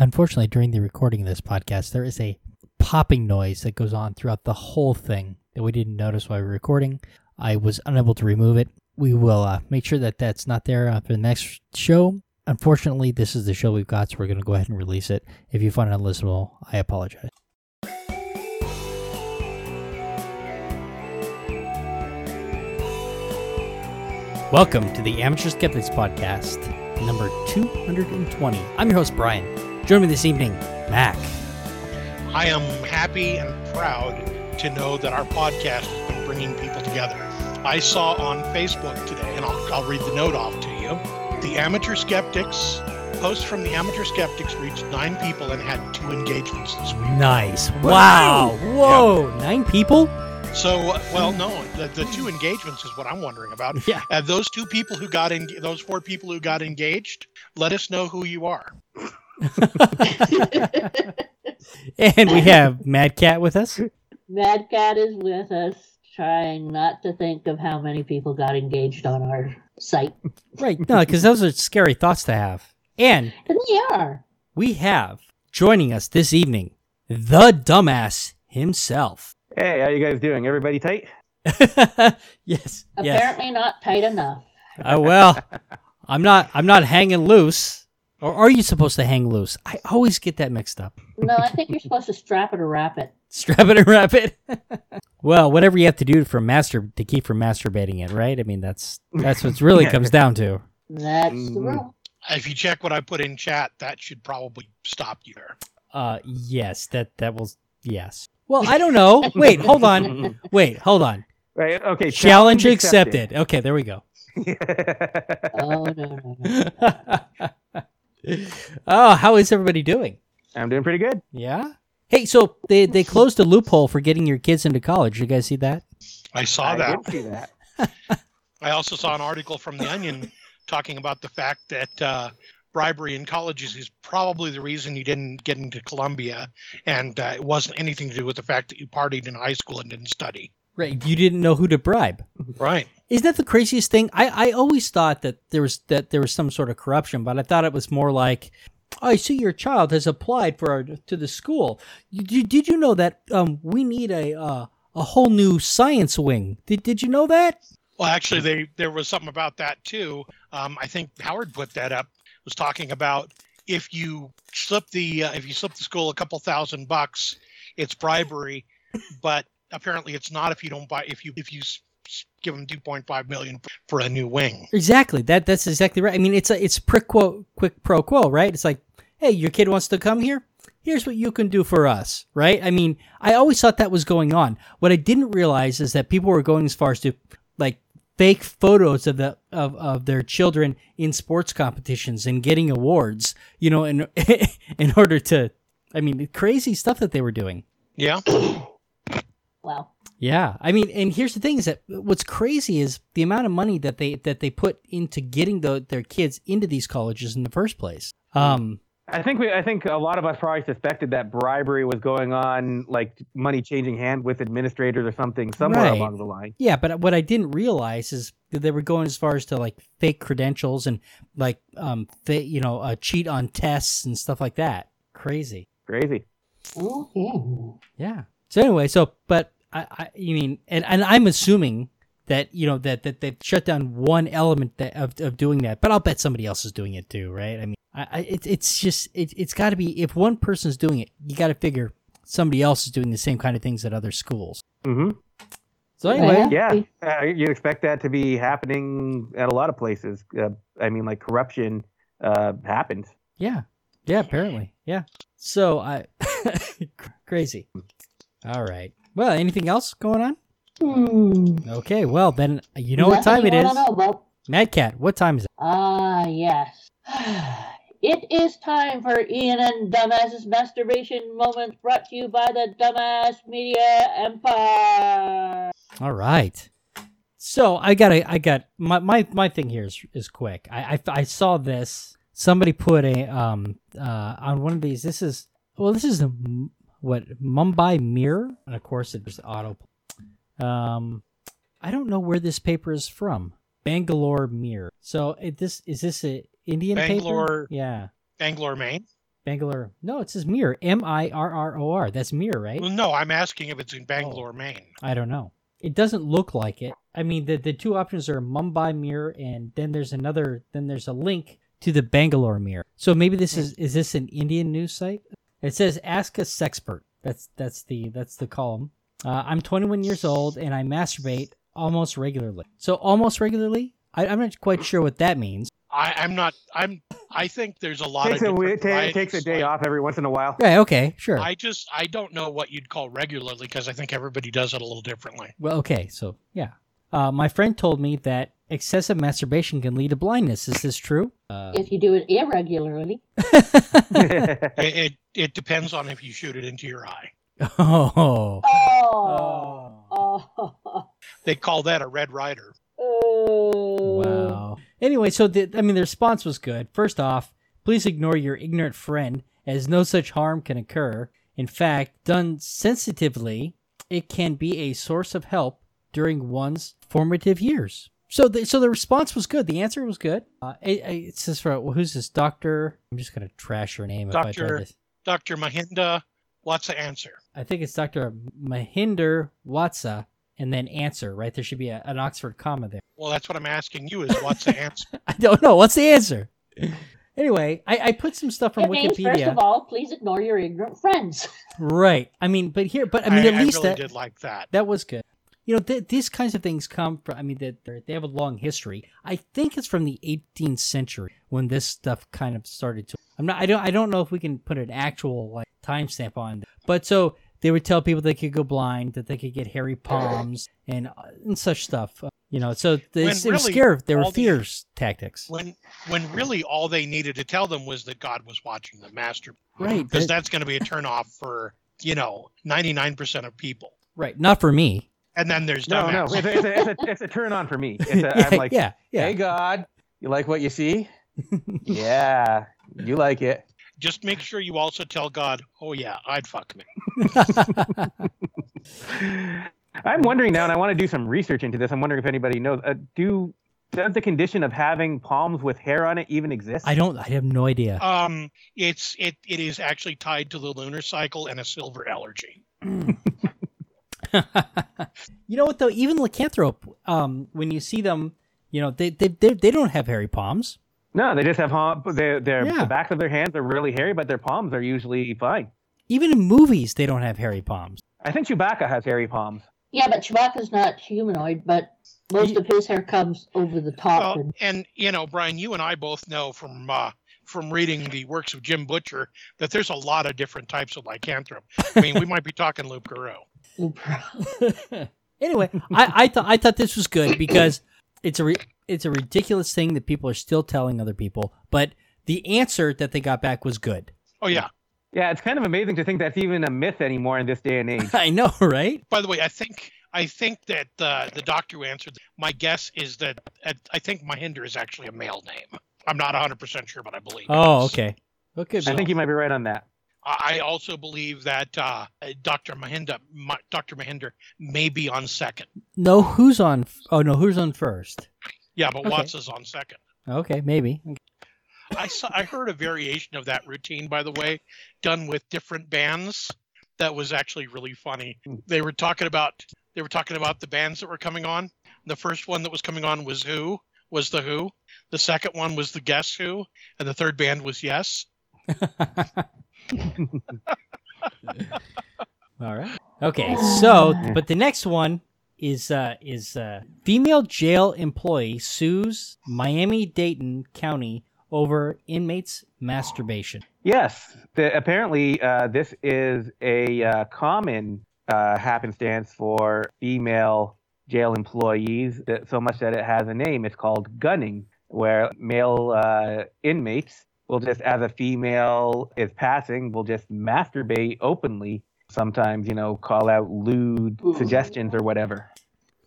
unfortunately, during the recording of this podcast, there is a popping noise that goes on throughout the whole thing that we didn't notice while we were recording. I was unable to remove it. We will uh, make sure that that's not there uh, for the next show. Unfortunately, this is the show we've got, so we're going to go ahead and release it. If you find it unlistenable, I apologize. Welcome to the Amateur Skeptics Podcast, number 220. I'm your host, Brian. Join me this evening, Mac. I am happy and proud to know that our podcast has been bringing people together. I saw on Facebook today, and I'll, I'll read the note off to you. The Amateur Skeptics post from the Amateur Skeptics reached nine people and had two engagements this week. Nice. Wow. Whoa. Nine people? So, well, no, the, the two engagements is what I'm wondering about. Yeah. Uh, those two people who got in, those four people who got engaged, let us know who you are. And we have Mad Cat with us. Mad Cat is with us, trying not to think of how many people got engaged on our site. Right. No, because those are scary thoughts to have. And And they are. we have joining us this evening the dumbass himself. Hey, how you guys doing? Everybody tight? yes. Yes. Apparently not tight enough. Uh, well, I'm not. I'm not hanging loose. Or are you supposed to hang loose? I always get that mixed up. No, I think you're supposed to strap it or wrap it. Strap it or wrap it. well, whatever you have to do for master to keep from masturbating it, right? I mean, that's that's what really comes down to. That's the Mm. rule. If you check what I put in chat, that should probably stop you there. Uh, yes, that that will. Yes. Well, I don't know. Wait, hold on. Wait, hold on. Right. Okay. Challenge accepted. Okay, there we go. Oh, no, no, no. Oh, how is everybody doing? I'm doing pretty good. Yeah. Hey, so they they closed a loophole for getting your kids into college. You guys see that? I saw I that. did see that. I also saw an article from The Onion talking about the fact that uh, bribery in colleges is probably the reason you didn't get into Columbia, and uh, it wasn't anything to do with the fact that you partied in high school and didn't study. Right. You didn't know who to bribe. Right. Isn't that the craziest thing? I, I always thought that there was that there was some sort of corruption, but I thought it was more like, I see your child has applied for our, to the school. Did, you know that um, we need a uh, a whole new science wing? Did did you know that? Well, actually, they there was something about that too. Um, I think Howard put that up. Was talking about if you slip the uh, if you slip the school a couple thousand bucks, it's bribery, but apparently it's not if you don't buy if you if you give them 2.5 million for a new wing. Exactly. That that's exactly right. I mean, it's a it's prick quo quick pro quo, right? It's like, hey, your kid wants to come here. Here's what you can do for us, right? I mean, I always thought that was going on. What I didn't realize is that people were going as far as to like fake photos of the of, of their children in sports competitions and getting awards, you know, in in order to I mean, crazy stuff that they were doing. Yeah. Wow. Yeah, I mean, and here's the thing: is that what's crazy is the amount of money that they that they put into getting the, their kids into these colleges in the first place. Um, I think we. I think a lot of us probably suspected that bribery was going on, like money changing hand with administrators or something, somewhere Right. along the line. yeah, but what I didn't realize is that they were going as far as to like fake credentials and like um, fa- you know, uh, cheat on tests and stuff like that. Crazy. Crazy. Okay. Yeah. So anyway, so but I, I you mean, and and I'm assuming that you know that that they've shut down one element that, of of doing that, but I'll bet somebody else is doing it too, right? I mean, I, I it, it's just it, it's got to be if one person's doing it, you got to figure somebody else is doing the same kind of things at other schools. Mm-hmm. So anyway, Yeah. Yeah, uh, you'd expect that to be happening at a lot of places. Uh, I mean, like corruption uh, happened. yeah, yeah, apparently, yeah. So I crazy. All right. Well, anything else going on? Hmm. Okay. Well, then you know what time it is. it you is. wanna know? Mad Cat, what time is it? Ah, yes. It is time for Ian and Dumbass's masturbation moments brought to you by the Dumbass Media Empire. All right. So I got a, I got my, my, my thing here is, is quick. I, I, I saw this. Somebody put a, um, uh, on one of these, this is, well, this is a, what, Mumbai Mirror? And of course it's auto. Um, I don't know where this paper is from. Bangalore Mirror. So it, this, is this a Indian paper? Bangalore- Yeah. Bangalore, Maine. Bangalore. No, it says Mirror. M I R R O R. That's Mirror, right? Well, no, I'm asking if it's in Bangalore, Maine. I don't know. It doesn't look like it. I mean, the the two options are Mumbai Mirror, and then there's another. Then there's a link to the Bangalore Mirror. So maybe this is is this an Indian news site? It says Ask a Sexpert. That's that's the that's the column. Uh, I'm 21 years old and I masturbate almost regularly. So almost regularly, I, I'm not quite sure what that means. I, I'm not. I'm. I think there's a lot Takes of a, different ta- it takes a day like- off every once in a while. Yeah. Okay. Sure. I just I don't know what you'd call regularly because I think everybody does it a little differently. Well, okay, so yeah. Uh, my friend told me that excessive masturbation can lead to blindness. Is this true? Uh, If you do it irregularly. It, it it depends on if you shoot it into your eye. oh. Oh. Oh. Oh. They call that a red rider. oh. Wow. Anyway, so the, I mean, the response was good. First off, please ignore your ignorant friend, as no such harm can occur. In fact, done sensitively, it can be a source of help during one's formative years. So, the, so the response was good. The answer was good. Uh, it, it says for well, who's this doctor? I'm just gonna trash her name if I try Doctor- this. Dr. Mahinda, what's the answer? I think it's Dr. Mahinder Watsa, and then answer. Right there should be a, an Oxford comma there. Well, that's what I'm asking you. Is what's the answer? I don't know. What's the answer? Anyway, I, I put some stuff from It means, first of all, please ignore your ignorant friends. right. I mean, but here, but I mean, at least really that did like that. that was good. You know, th- these kinds of things come from. I mean, they they're- have a long history. I think it's from the 18th century when this stuff kind of started to. I'm not. I don't. I don't know if we can put an actual like timestamp on. But so they would tell people they could go blind, that they could get hairy palms, and uh, and such stuff. Uh, you know, so they, When it was really scare. They were all the- fears tactics. When when really all they needed to tell them was that God was watching the master. Right. Because that- that's going to be a turnoff for you know 99% of people. right. Not for me. And then there's no, no, dumbass. it's a, it's, a, it's, a, it's a turn on for me. It's a, yeah, I'm like, yeah. Yeah. hey God, you like what you see? yeah, you like it. Just make sure you also tell God, oh yeah, I'd fuck me. I'm wondering now, and I want to do some research into this. I'm wondering if anybody knows. Uh, do does the condition of having palms with hair on it even exist? I don't. I have no idea. Um, it's it it is actually tied to the lunar cycle and a silver allergy. you know what though? Even lycanthrope, um, when you see them, you know they they they, they don't have hairy palms. no, they just have palm. They, their Yeah. the backs of their hands are really hairy, but their palms are usually fine. Even in movies, they don't have hairy palms. I think Chewbacca has hairy palms. Yeah, but Chewbacca's not humanoid, but most of his hair comes over the top. Well, and, and you know, Brian, you and I both know from uh, from reading the works of Jim Butcher that there's a lot of different types of lycanthrope. I mean, we might be talking loup-garou. anyway, I I thought I thought this was good because it's a re- it's a ridiculous thing that people are still telling other people, but the answer that they got back was good. Oh yeah. Yeah, it's kind of amazing to think that's even a myth anymore in this day and age. I know, right? By the way, I think I think that uh, the doctor who answered. My guess is that uh, I think Mahinder is actually a male name. I'm not 100 percent sure, but I believe. Oh, is. okay. Okay. I think you might be right on that. I I also believe that uh, Dr. Mahinda, Dr. Mahinder, may be on second. No, who's on? Oh no, who's on first? Yeah, but Okay. Watts is on second. Okay, maybe. I saw I heard a variation of that routine, by the way, done with different bands. That was actually really funny. They were talking about they were talking about the bands that were coming on. The first one that was coming on was Who, was the Who. The second one was the Guess Who, and the third band was Yes. All right. Okay. So, but the next one is uh is uh female jail employee sues Miami-Dade County over inmates masturbation. Yes, the, apparently uh, this is a uh, common uh, happenstance for female jail employees. That, so much that it has a name. It's called gunning, where male uh, inmates will just, as a female is passing, will just masturbate openly. Sometimes, you know, call out lewd suggestions or whatever.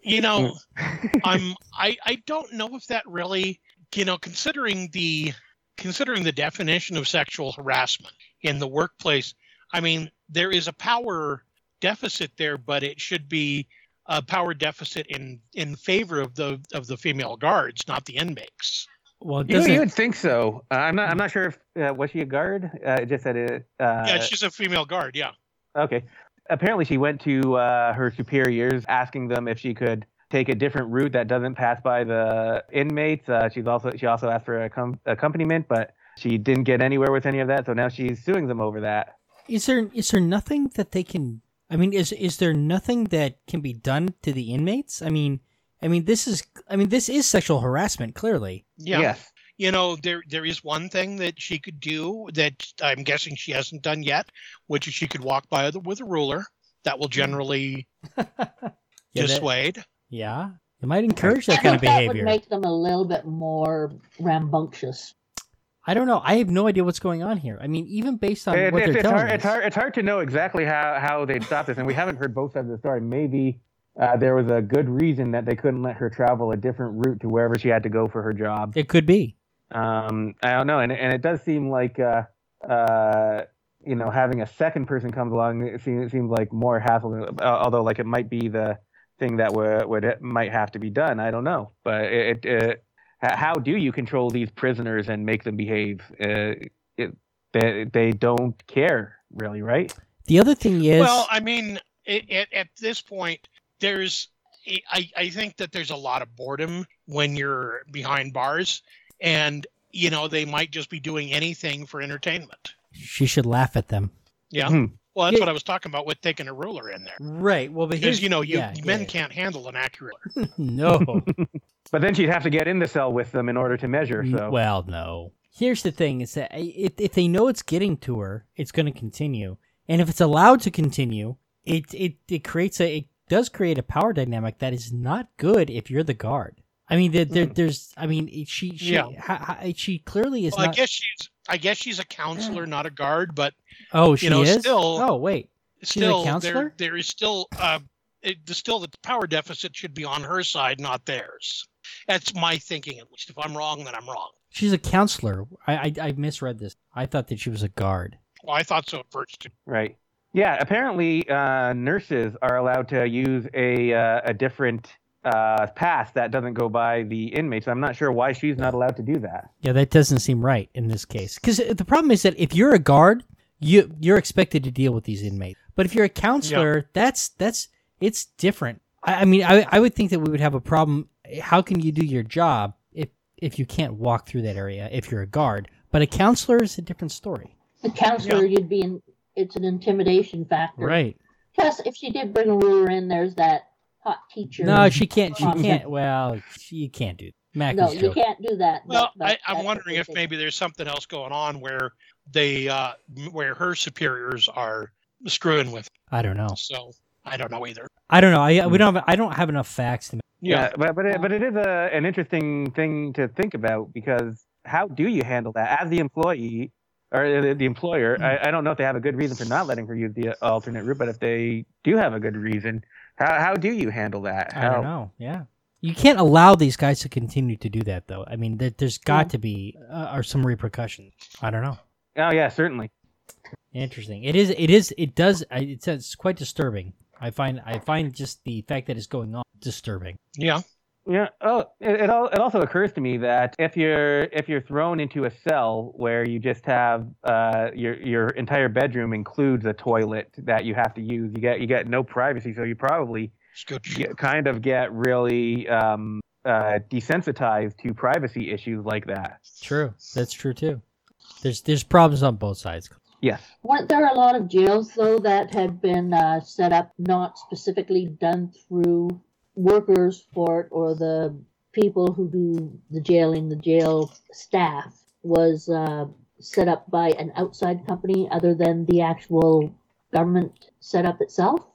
You know, mm. I'm I I don't know if that really you know considering the considering the definition of sexual harassment in the workplace. I mean, there is a power deficit there, but it should be a power deficit in in favor of the of the female guards, not the inmates. Well, you, you, would think so. Uh, I'm not. I'm not sure if uh, was she a guard. Uh, just said it. Uh, yeah, she's a female guard. Yeah. Okay. Apparently, she went to uh, her superiors asking them if she could take a different route that doesn't pass by the inmates. Uh, she's also she also asked for a com- accompaniment, but she didn't get anywhere with any of that. So now she's suing them over that. Is there is there nothing that they can? I mean, is is there nothing that can be done to the inmates? I mean, I mean, this is I mean, this is sexual harassment. Clearly, Yeah. Yes. You know, there there is one thing that she could do that I'm guessing she hasn't done yet, which is she could walk by with a- with a ruler. That will generally Yeah, that- dissuade. yeah, it might encourage that I kind of behavior. that would make them a little bit more rambunctious. I don't know. I have no idea what's going on here. I mean, even based on It- what it's, they're it's telling hard. It's hard. It's hard to know exactly how how they'd stop this, and we haven't heard both sides of the story. Maybe uh, there was a good reason that they couldn't let her travel a different route to wherever she had to go for her job. It could be. Um, I don't know, and and it does seem like uh, uh, you know having a second person comes along it seems, it seems like more hassle. Uh, although like it might be the thing that would would might have to be done. I don't know, but it. it h- how do you control these prisoners and make them behave? Uh, it, they, they don't care really, right? The other thing is, Well, I mean, it, at, at this point, there's I, I think that there's a lot of boredom when you're behind bars, and you know they might just be doing anything for entertainment. she should laugh at them. Yeah. Hmm. Well, that's Yeah. what I was talking about with taking a ruler in there, Right. Well, but because you know you yeah, men yeah. can't handle an accurate. no. But then she'd have to get in the cell with them in order to measure. So Well, no. Here's the thing: is that if if they know it's getting to her, it's going to continue, and if it's allowed to continue, it it it creates a it does create a power dynamic that is not good if you're the guard. I mean, there, there, there's, I mean, she, she, Yeah. ha- ha- she clearly is Well, I guess she's I guess she's a counselor, not a guard, but oh, she you know, is. still- oh, wait. a still counselor? there there is still uh it, the still the power deficit should be on her side, not theirs. That's my thinking, at least. If I'm wrong, then I'm wrong. She's a counselor. I, I, I misread this. I thought that she was a guard. Well, I thought so at first. too. right, yeah. Apparently, uh, nurses are allowed to use a uh, a different uh, pass that doesn't go by the inmates. I'm not sure why she's not allowed to do that. Yeah, that doesn't seem right in this case. Because the problem is that if you're a guard, you you're expected to deal with these inmates. But if you're a counselor, that's that's it's different. I, I mean, I I would think that we would have a problem. How can you do your job if if you can't walk through that area if you're a guard? But a counselor is a different story, A counselor, you'd be in. It's an intimidation factor. right? Plus, if she did bring a ruler in, there's that hot teacher. No, she can't. She can't. Well, she, you can't do. Mac No, you can't do that. Well, but- but I, I'm wondering if maybe there's something else going on where they uh where her superiors are screwing with. I don't know. So I don't know either. I don't know. I we don't have. I don't have enough facts to. make Yeah, but but it, but it is a, an interesting thing to think about because how do you handle that as the employee or the, the employer? I, I don't know if they have a good reason for not letting her use the alternate route, but if they do have a good reason, how how do you handle that? I don't know. Yeah. You can't allow these guys to continue to do that, though. I mean, there, there's got to be uh, are some repercussions. I don't know. Oh yeah, certainly. Interesting. It is. It is. It does. It's, it's quite disturbing. I find. I find just the fact that it's going on disturbing. Yeah. Yeah. Oh, it it, al- it also occurs to me that if you're if you're thrown into a cell where you just have uh, your your entire bedroom includes a toilet that you have to use, you get you get no privacy, so you probably get, kind of get really um, uh, desensitized to privacy issues like that. True. That's true too. There's there's problems on both sides. Yes. Weren't there a lot of jails though that had been uh, set up not specifically done through workers for it or the people who do the jailing, the jail staff was uh, set up by an outside company other than the actual government setup itself?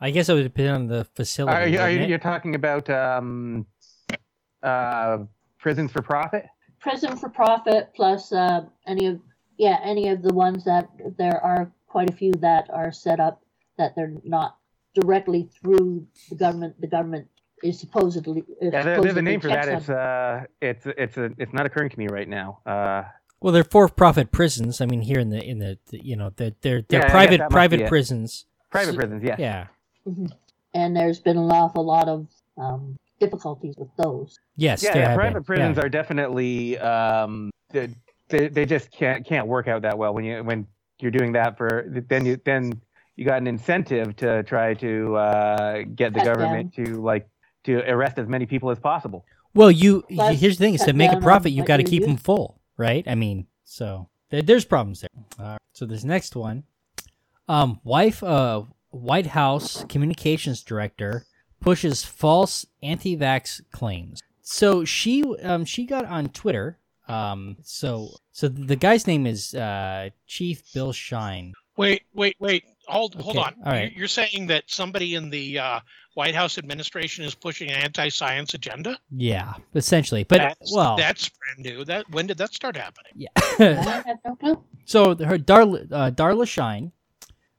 I guess it would depend on the facility. Are you, are you you're talking about um, uh, prisons for profit? Prison for profit plus uh, any of yeah any of the ones that there are quite a few that are set up that they're not directly through the government. The government is supposedly is Yeah, there, there's a name for that. It's uh, it's it's a it's not occurring to me right now. Uh, Well, they're for-profit prisons. I mean, here in the in the, the you know they're they're, they're Yeah, private private prisons. private So- prisons, yes. Yeah. and there's been an awful lot of um, difficulties with those. Yes, yeah, there yeah, have private been. prisons Yeah. are definitely um, they, they they just can't can't work out that well when you when you're doing that for then you then you got an incentive to try to uh, get the Cut government to like to arrest as many people as possible. Well, you Plus, here's the thing: is to make a profit, you've got to keep them full, right? I mean, so there, there's problems there. All right. So this next one, um, wife, uh, White House communications director pushes false anti-vax claims. So she, um, she got on Twitter. Um, so so the guy's name is uh, Chief Bill Shine. Wait, wait, wait. Hold, hold on. all right. You're- You're saying that somebody in the uh, White House administration is pushing an anti-science agenda? Yeah, essentially. But that's, well, that's brand new. That when did that start happening? I have no clue. so her Darla uh, Darla Shine,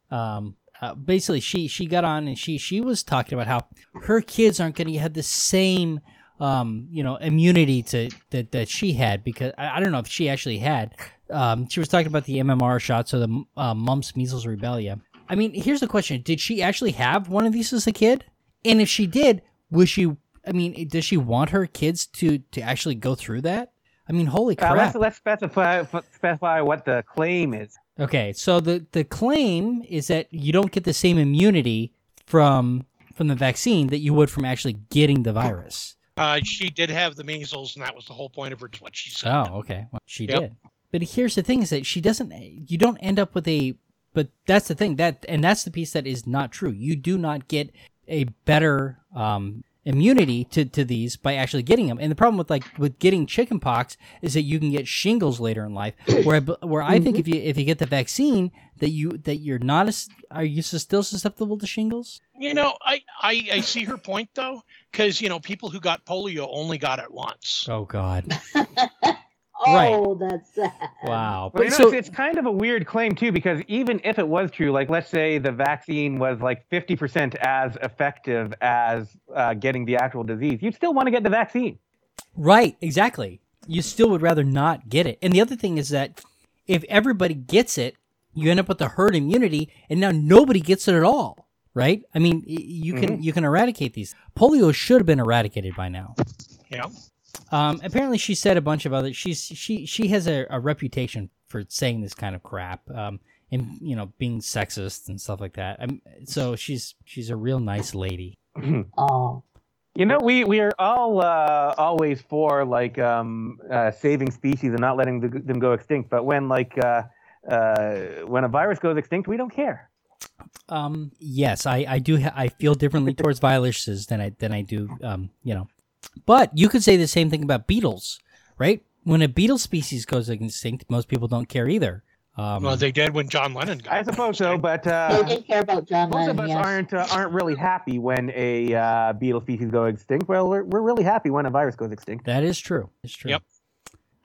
um, uh, basically she she got on and she she was talking about how her kids aren't going to have the same um you know immunity to that that she had because I, I don't know if she actually had. Um, she was talking about the MMR shots or the uh, mumps, measles, rubella. I mean, here's the question: Did she actually have one of these as a kid? And if she did, was she? I mean, does she want her kids to to actually go through that? I mean, holy Uh, crap! let's let's specify specify what the claim is. Okay, so the the claim is that you don't get the same immunity from from the vaccine that you would from actually getting the virus. Uh, she did have the measles, and that was the whole point of her. What she said. Oh, okay. Well, she Yep. did. But here's the thing: is that she doesn't. You don't end up with a. But that's the thing that, and that's the piece that is not true. You do not get a better um, immunity to, to these by actually getting them. And the problem with like with getting chickenpox is that you can get shingles later in life. Where I, b- where I think if you if you get the vaccine that you that you're not as are you still susceptible to shingles? You know, I, I, I see her point though, because you know people who got polio only got it once. Oh God! Oh, Right. that's sad. Wow. Well, you But know, so it's, it's kind of a weird claim too, because even if it was true, like let's say the vaccine was like 50% as effective as uh, getting the actual disease, you'd still want to get the vaccine. Right, exactly. You still would rather not get it. And the other thing is that if everybody gets it, you end up with the herd immunity, and now nobody gets it at all. Right? I mean, you can you can eradicate these. Polio should have been eradicated by now. You know, Um, apparently, she said a bunch of other. She's she she has a, a reputation for saying this kind of crap. Um, and you know being sexist and stuff like that. Um, so she's she's a real nice lady. Oh, You know, we, we are all uh, always for like um, uh, saving species and not letting the, them go extinct. But when like uh, uh, when a virus goes extinct, we don't care. Um, yes, I, I do. Ha- I feel differently towards viruses than I than I do. Um, you know, but you could say the same thing about beetles, right? When a beetle species goes extinct, most people don't care either. Um, well, they did when John Lennon got. I suppose so, but they uh, did care about John most Lennon. of us yes. aren't uh, aren't really happy when a uh, beetle species go extinct. Well, we're, we're really happy when a virus goes extinct. that is true. It's true. Yep.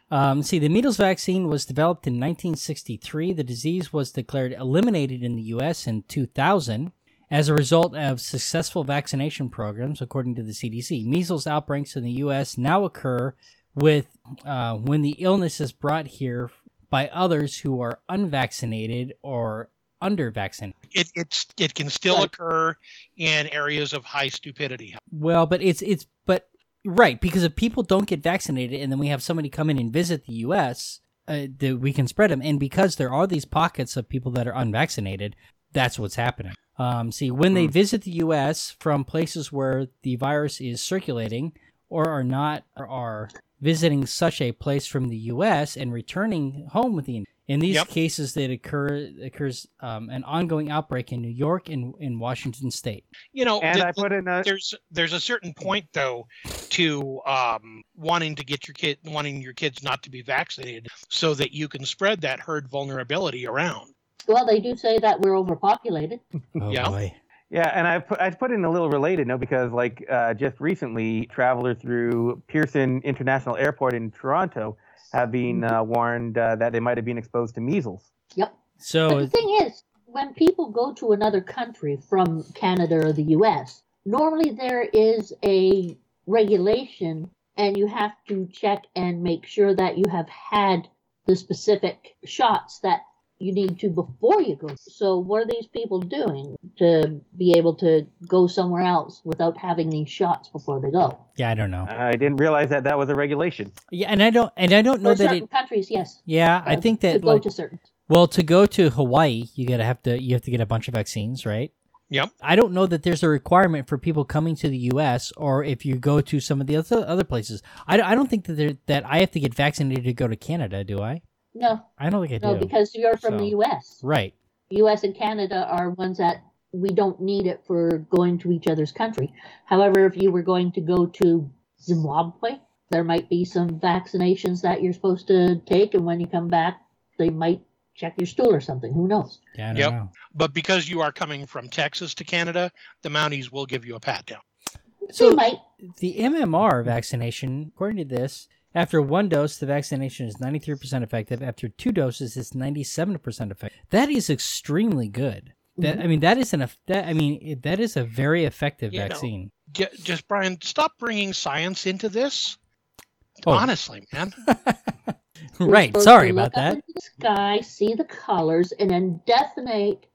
Um, see, the measles vaccine was developed in 1963. The disease was declared eliminated in the U.S. in 2000 as a result of successful vaccination programs, according to the CDC. Measles outbreaks in the U.S. now occur with uh, when the illness is brought here by others who are unvaccinated or under vaccinated. It it's it can still occur in areas of high stupidity. Well, but it's it's but right because if people don't get vaccinated and then we have somebody come in and visit the U.S., uh, that we can spread them. And because there are these pockets of people that are unvaccinated, that's what's happening. Um, see, when they visit the U.S. from places where the virus is circulating or are not or are visiting such a place from the U.S. and returning home with the in these Yep. cases that occur occurs um, an ongoing outbreak in New York and in Washington State. You know, And the- I put in a there's there's a certain point though to um, wanting to get your kid wanting your kids not to be vaccinated so that you can spread that herd vulnerability around. Well, they do say that we're overpopulated. Oh Yeah. boy. Yeah, and I put I put in a little related note because like uh, just recently, travelers through Pearson International Airport in Toronto have been uh, warned uh, that they might have been exposed to measles. But So the thing is, when people go to another country from Canada or the US, normally there is a regulation and you have to check and make sure that you have had the specific shots that you need to before you go. So what are these people doing to be able to go somewhere else without having these shots before they go? Yeah, I don't know. I didn't realize that that was a regulation. Yeah, and I don't and I don't know For that certain it. countries, yes. Yeah, I Uh, think to that go like to certain. well to go to Hawaii, you gotta have to you have to get a bunch of vaccines, right? Yep. I don't know that there's a requirement for people coming to the U.S. or if you go to some of the other other places. I, I don't think that there, that I have to get vaccinated to go to Canada, do I? No, I don't think I no, do. because you're from the U.S. right. U.S. and Canada are ones that we don't need it for going to each other's country. However, if you were going to go to Zimbabwe, there might be some vaccinations that you're supposed to take, and when you come back, they might check your stool or something. Who knows? Yeah, I don't Yep. know. But because you are coming from Texas to Canada, the Mounties will give you a pat down. So- they might. The MMR vaccination, according to this, after one dose, the vaccination is 93% effective. After two doses, it's 97% effective. That is extremely good. That mm-hmm. I mean, that is an eff- that I mean, that is a very effective You vaccine. Get, just Brian, stop bringing science into this. Oh. Honestly, man. Right. Sorry about that. Up the sky, see the colors, and then definite,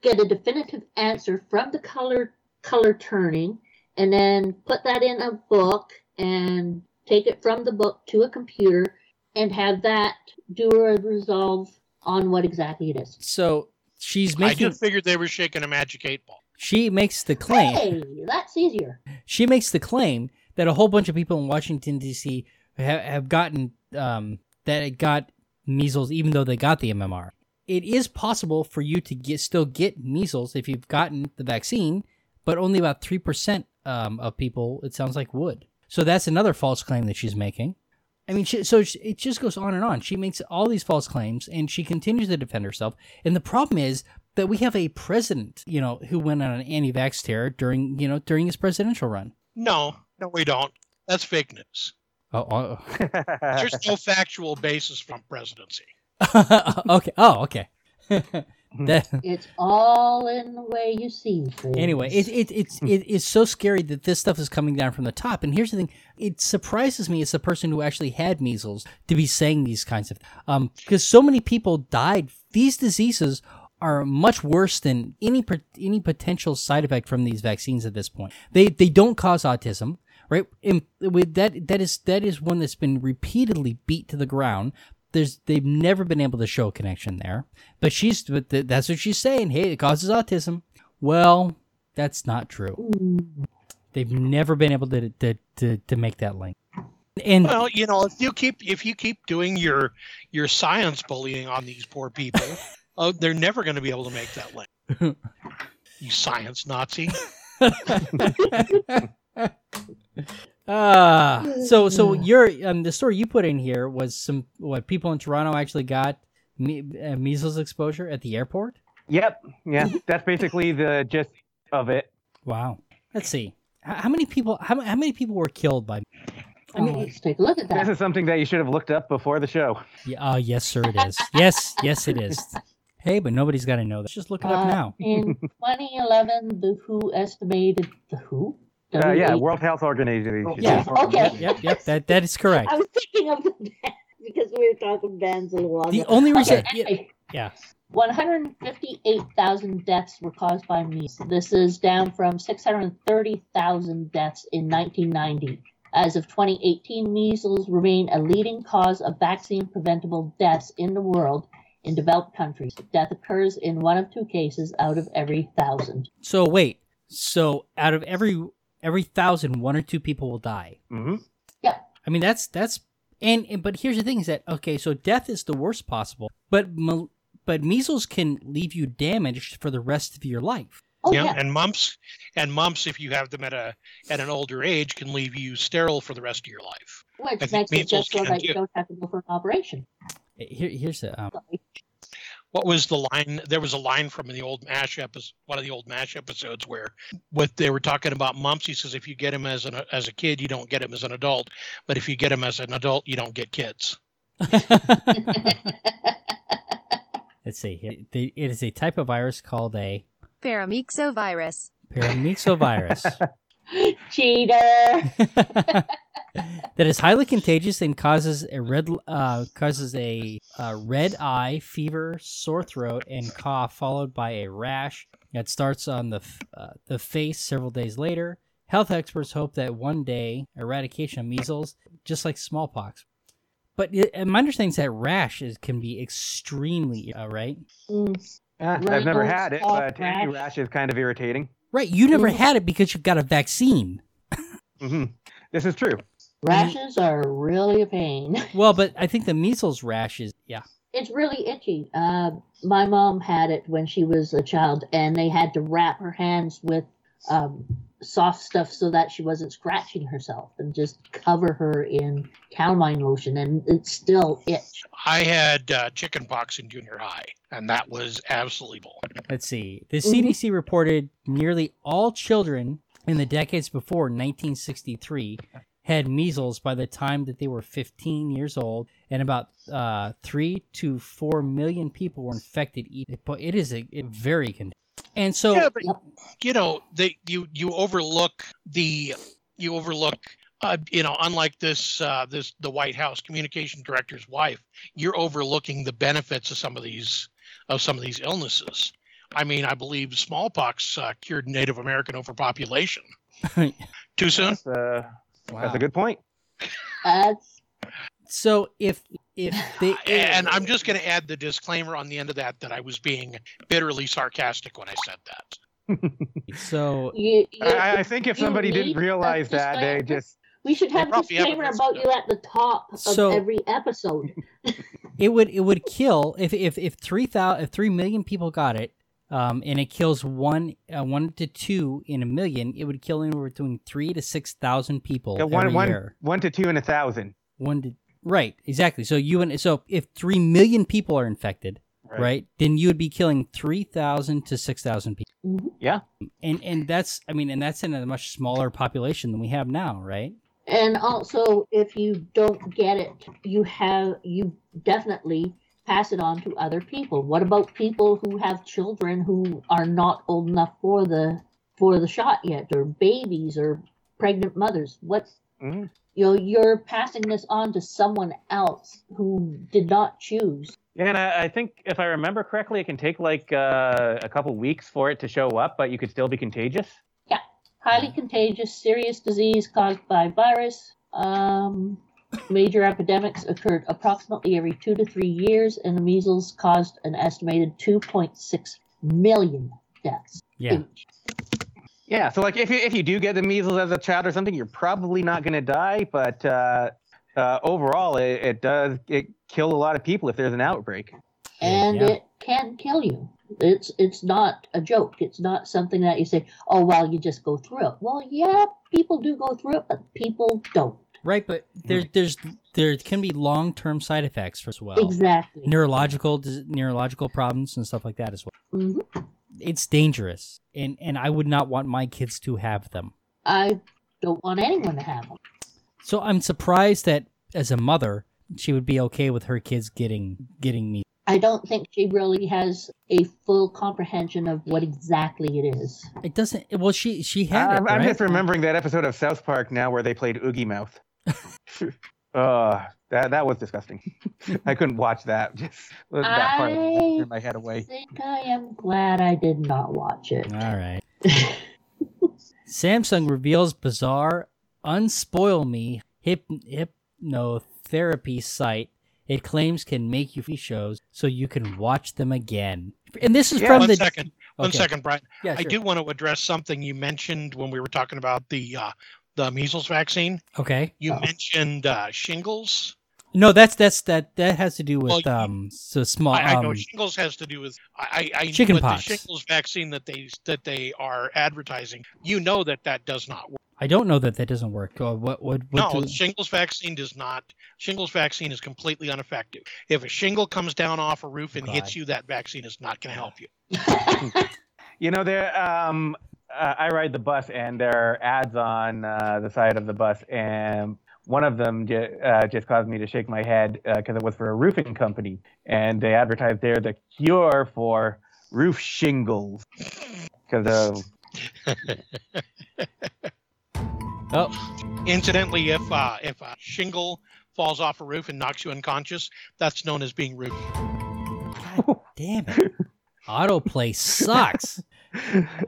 get a definitive answer from the color color turning, and then put that in a book and take it from the book to a computer and have that do a resolve on what exactly it is. So she's I making just figured they were shaking a magic eight ball. she makes the claim Hey, that's easier. she makes the claim that a whole bunch of people in Washington D.C. have, have gotten um, that it got measles, even though they got the MMR. It is possible for you to get still get measles if you've gotten the vaccine, but only about three percent um, of people, it sounds like, would. So that's another false claim that she's making. I mean, she, so she, it just goes on and on. She makes all these false claims, and she continues to defend herself. And the problem is that we have a president, you know, who went on an anti-vax tear during, you know, during his presidential run. No, no, we don't. That's fake news. Oh, oh. There's no factual basis from presidency. okay. Oh, okay. That- It's all in the way you see things. anyway, it, it it's it, it's so scary that this stuff is coming down from the top. And here's the thing: it surprises me as a person who actually had measles to be saying these kinds of um because so many people died. These diseases are much worse than any any potential side effect from these vaccines at this point. They they don't cause autism, right? And with that that is that is one that's been repeatedly beat to the ground. There's they've never been able to show a connection there. But she's but th- that's what she's saying. Hey, it causes autism. Well, that's not true. They've never been able to to to, to make that link. And Well, you know, if you keep if you keep doing your your science bullying on these poor people, oh, they're never going to be able to make that link. you science Nazi. Ah, so so your um the story you put in here was some what people in Toronto actually got me, uh, measles exposure at the airport. yep. Yeah. That's basically the gist of it. Wow. Let's see. How, how many people? How, how many people were killed by? I oh, mean, let's take a look at that. This that. is something that you should have looked up before the show. Yeah, uh, yes, sir, it is. yes, yes, it is. Hey, but nobody's got to know that. Just look it up Uh, now. In 2011, the WHO estimated the WHO. Uh, yeah, World Health Organization. Yeah. Okay. Yep, yep. That that is correct. I was thinking of the band because we were talking bands a little while The ago. only reason, Okay, yeah, anyway, yeah. 158,000 deaths were caused by measles. This is down from 630,000 deaths in 1990. As of 2018, measles remain a leading cause of vaccine preventable deaths in the world in developed countries. Death occurs in one of two cases out of every thousand. So wait. So out of every every thousand, one or two people will die. hmm Yeah. I mean, that's that's and, and but here's the thing: is that okay? So death is the worst possible, but mal- but measles can leave you damaged for the rest of your life. Oh, yeah, yeah. and mumps and mumps if you have them at a at an older age can leave you sterile for the rest of your life. Which makes it just so can that you don't have to go for an operation. Here, here's a um, What was the line? There was a line from the old Mash episode, one of the old Mash episodes, where what they were talking about mumps. He says if you get him as an as a kid, you don't get him as an adult, but if you get him as an adult, you don't get kids. let's see. Here. It is a type of virus called a Paramyxovirus. paramyxovirus. Cheater. that is highly contagious and causes a red uh, causes a uh, red eye, fever, sore throat, and cough, followed by a rash that starts on the f- uh, the face several days later. Health experts hope that one day eradication of measles, just like smallpox. But it, my understanding is that rash is, can be extremely uh, right. Mm, Uh, I've never had it, but rash. rash is kind of irritating. Right, you never Mhm. had it because you got a vaccine. hmm This is true. Rashes are really a pain. Well, but I think the measles rashes, yeah. It's really itchy. Uh, my mom had it when she was a child, and they had to wrap her hands with um, soft stuff so that she wasn't scratching herself, and just cover her in calamine lotion, and it still itch. I had uh, chicken pox in junior high, and that was absolutely bull. Let's see. The. CDC reported nearly all children in the decades before 1963 had measles by the time that they were 15 years old, and about uh, three to four million people were infected. But it is a, a very con- and so yeah, but you know, they you you overlook the you overlook. Uh, you know, unlike this, uh, this the White House communication director's wife, you're overlooking the benefits of some of these of some of these illnesses. I mean, I believe smallpox uh, cured Native American overpopulation. Too soon? That's, uh, wow. that's a good point. That's So if if they And I'm just going to add the disclaimer on the end of that that I was being bitterly sarcastic when I said that. so you. you I, I think if somebody didn't realize that, they just we should have a probably haven't disclaimer about you at the top of So- every episode. it would it would kill if if if three thousand if three million people got it, um, and it kills one uh, one to two in a million, it would kill anywhere between three to six thousand people yeah, one, every one, year. one to two in a thousand. One to right, exactly. So you and so if three million people are infected, right, then you would be killing three thousand to six thousand people. Mhm. Yeah. And and that's I mean, and that's in a much smaller population than we have now, right? And also, if you don't get it, you have you definitely pass it on to other people. What about people who have children who are not old enough for the for the shot yet, or babies, or pregnant mothers? What Mhm. you know, you're passing this on to someone else who did not choose. Yeah, and I, I think if I remember correctly, it can take like uh, a couple weeks for it to show up, but you could still be contagious. Yeah, highly contagious, serious disease caused by virus. Um, major epidemics occurred approximately every two to three years, and the measles caused an estimated 2.6 million deaths. Yeah. each. Yeah, so like if you if you do get the measles as a child or something, you're probably not going to die, but uh, uh, overall, it, it does it kill a lot of people if there's an outbreak. and Yeah. it can kill you. It's it's not a joke. It's not something that you say, "Oh well, you just go through it." Well, yeah, people do go through it, but people don't. Right, but there's there's there can be long term side effects as well. Exactly. Neurological neurological problems and stuff like that as well. Mhm. It's dangerous, and and I would not want my kids to have them. I don't want anyone to have them. So I'm surprised that as a mother, she would be okay with her kids getting getting me. I don't think she really has a full comprehension of what exactly it is. It doesn't. Well, she she had I'm, it. I'm right? just remembering that episode of South Park now where they played Oogie Mouth. uh, that that was disgusting. I couldn't watch that. Just that part of it I- turned my head I away. think I am glad I did not watch it. All right. Samsung reveals bizarre unspoil me hip, hypnotherapy site it claims can make you free shows so you can watch them again. And this is Yeah, from One the second, one Okay. second, Brian. Yeah, I do want to address something you mentioned when we were talking about the uh, the measles vaccine. Okay. You Oh. mentioned uh, shingles. No, that's that's that that has to do with Well, um so small I, I know um shingles has to do with I, I I- Chicken but pox. the shingles vaccine that they that they are advertising. You know that that does not work. I don't know that that doesn't work. Uh, what what what no, do- shingles vaccine does not. Shingles vaccine is completely ineffective. If a shingle comes down off a roof and God. hits you, that vaccine is not going to help you. You know, there. Um, uh, I ride the bus, and there are ads on uh, the side of the bus, and one of them ju- uh, just caused me to shake my head because it was for a roofing company, and they advertised there the cure for roof shingles because of Oh, Incidentally, if uh, if a shingle falls off a roof and knocks you unconscious, that's known as being rude. God damn it. Autoplay sucks.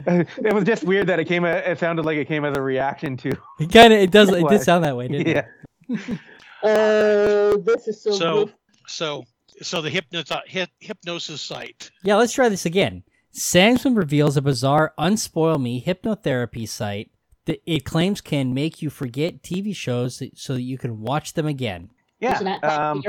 It was just weird that it came. a- It sounded like it came as a reaction to. It kind of it does it did sound that way, didn't Yeah. it? Uh, this is so, So- good. So so the hypnosis hip, hypnosis site. Yeah, let's try this again. Samsung reveals a bizarre Unspoil Me hypnotherapy site that it claims can make you forget TV shows so that you can watch them again. Yeah. Isn't that Um,